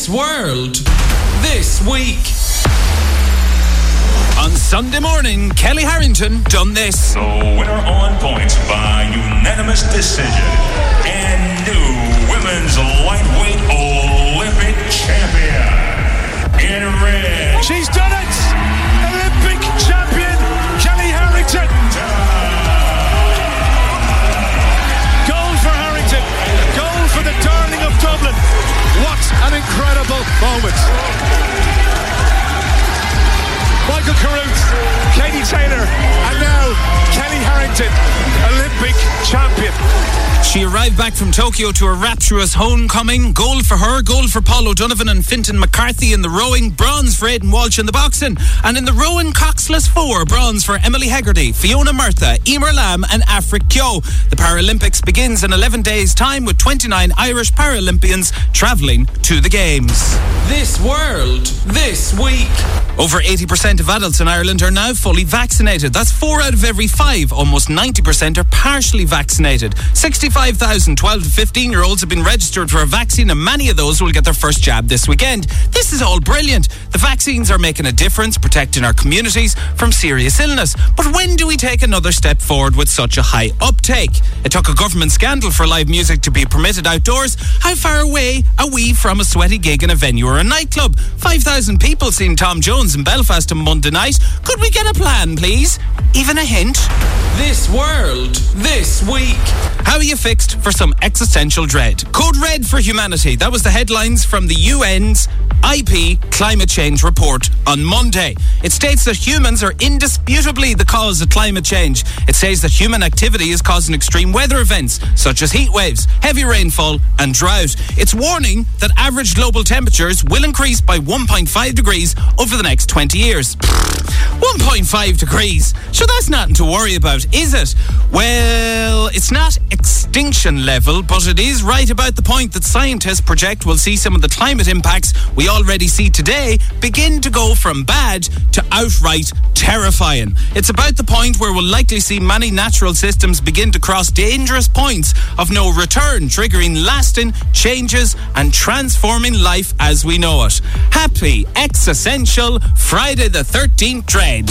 This world, this week. On Sunday morning, Kellie Harrington done this. The winner on points by unanimous decision moment. Michael Carruth, Katie Taylor, and now Kellie Harrington, Olympic champion. She arrived back from Tokyo to a rapturous homecoming. Gold for her, gold for Paul O'Donovan and Fintan McCarthy in the rowing, bronze for Aidan Walsh in the boxing, and in the rowing coxless four, bronze for Emily Hegarty, Fiona Murtagh, Eimear Lambe, and Aifric Keogh. The Paralympics begins in 11 days' time with 29 Irish Paralympians travelling to the Games. This world, this week. Over 80% of adults in Ireland are now fully vaccinated. That's four out of every five. Almost 90% are partially vaccinated. 65,000 12 to 15 year olds have been registered for a vaccine, and many of those will get their first jab this weekend. This is all brilliant. The vaccines are making a difference, protecting our communities from serious illness. But when do we take another step forward with such a high uptake? It took a government scandal for live music to be permitted outdoors. How far away are we from a sweaty gig in a venue or a nightclub? 5,000 people seen Tom Jones in Belfast on Monday night. Could we get a plan, please? Even a hint? This world, this week. How are you fixed for some existential dread? Code Red for Humanity. That was the headlines from the UN's IP climate change report on Monday. It states that humans are indisputably the cause of climate change. It says that human activity is causing extreme weather events such as heat waves, heavy rainfall, and drought. It's warning that average global temperatures will increase by 1.5 degrees over the next 20 years. 1.5 degrees. So that's nothing to worry about, is it? Well, it's not extinction level, but it is right about the point that scientists project we'll see some of the climate impacts we already see today begin to go from bad to outright terrifying. It's about the point where we'll likely see many natural systems begin to cross dangerous points of no return, triggering lasting changes and transforming life as we know it. Happy, existential Friday the 13th dread.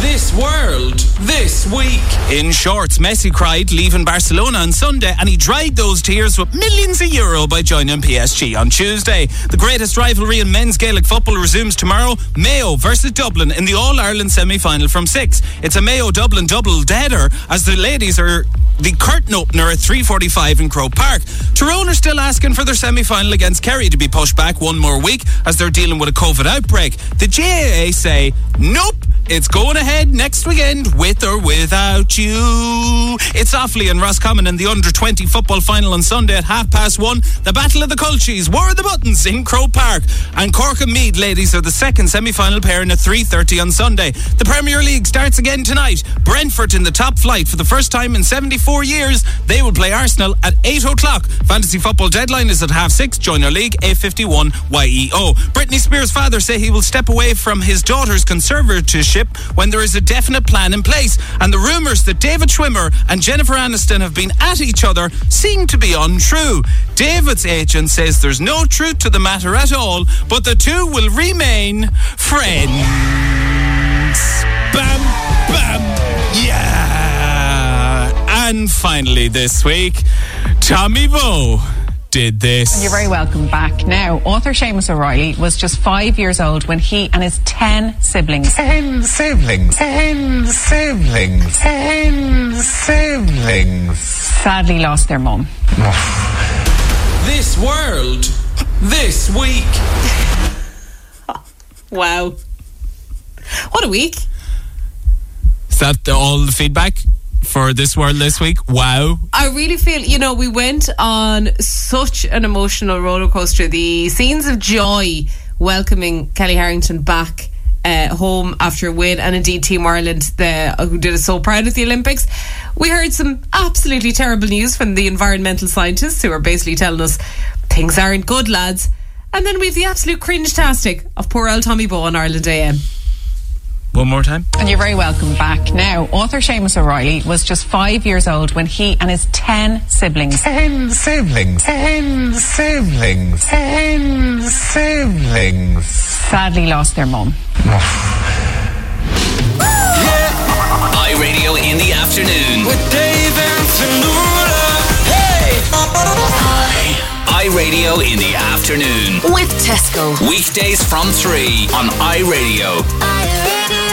This world, this week. In shorts, Messi cried leaving Barcelona on Sunday and he dried those tears with millions of euro by joining PSG on Tuesday. The greatest rivalry in men's Gaelic football resumes tomorrow. Mayo versus Dublin in the All Ireland semi final from six. It's a Mayo Dublin double deader as the ladies are the curtain opener at 3.45 in Croke Park. Tyrone are still asking for their semi-final against Kerry to be pushed back one more week as they're dealing with a COVID outbreak. The GAA say, nope, it's going ahead next weekend with or without you. It's Offaly and Roscommon in the under-20 football final on Sunday at half past one. The Battle of the Culchies, War of the Buttons in Croke Park. And Cork and Meath ladies are the second semi-final pairing at 3.30 on Sunday. The Premier League starts again tonight. Brentford in the top flight for the first time in 74 years. They will play Arsenal at 8 o'clock. Fantasy football deadline is at half six. Join our league, A51 YEO. Britney Spears' father say he will step away from his daughter's conservatorship when there is a definite plan in place. And the rumours that David Schwimmer and Jennifer Aniston have been at each other seem to be untrue. David's agent says there's no truth to the matter at all, but the two will remain friends. Bam, bam, yeah. And finally this week, Tommy Bowe did this. You're very welcome back. Now, author Séamas O'Reilly was just five years old when he and his ten siblings. Ten siblings. Ten siblings. Ten siblings. Sadly lost their mum. This world, this week. Wow. What a week. Is that the, all the feedback for this world this week? Wow. I really feel, you know, we went on such an emotional roller coaster. The scenes of joy welcoming Kellie Harrington back uh, home after a win, and indeed Team Ireland, the, who did us so proud at the Olympics. We heard some absolutely terrible news from the environmental scientists who are basically telling us things aren't good, lads. And then we have the absolute cringe tastic of poor old Tommy Bowe on Ireland AM. One more time. And you're very welcome back. Now, author Séamas O'Reilly was just five years old when he and his ten siblings Ten siblings. Ten siblings. Ten siblings. sadly lost their mum. iRadio in the afternoon. With Dave and Fanula. Hey! iRadio in the afternoon. With Tesco. Weekdays from 3 on iRadio. iRadio.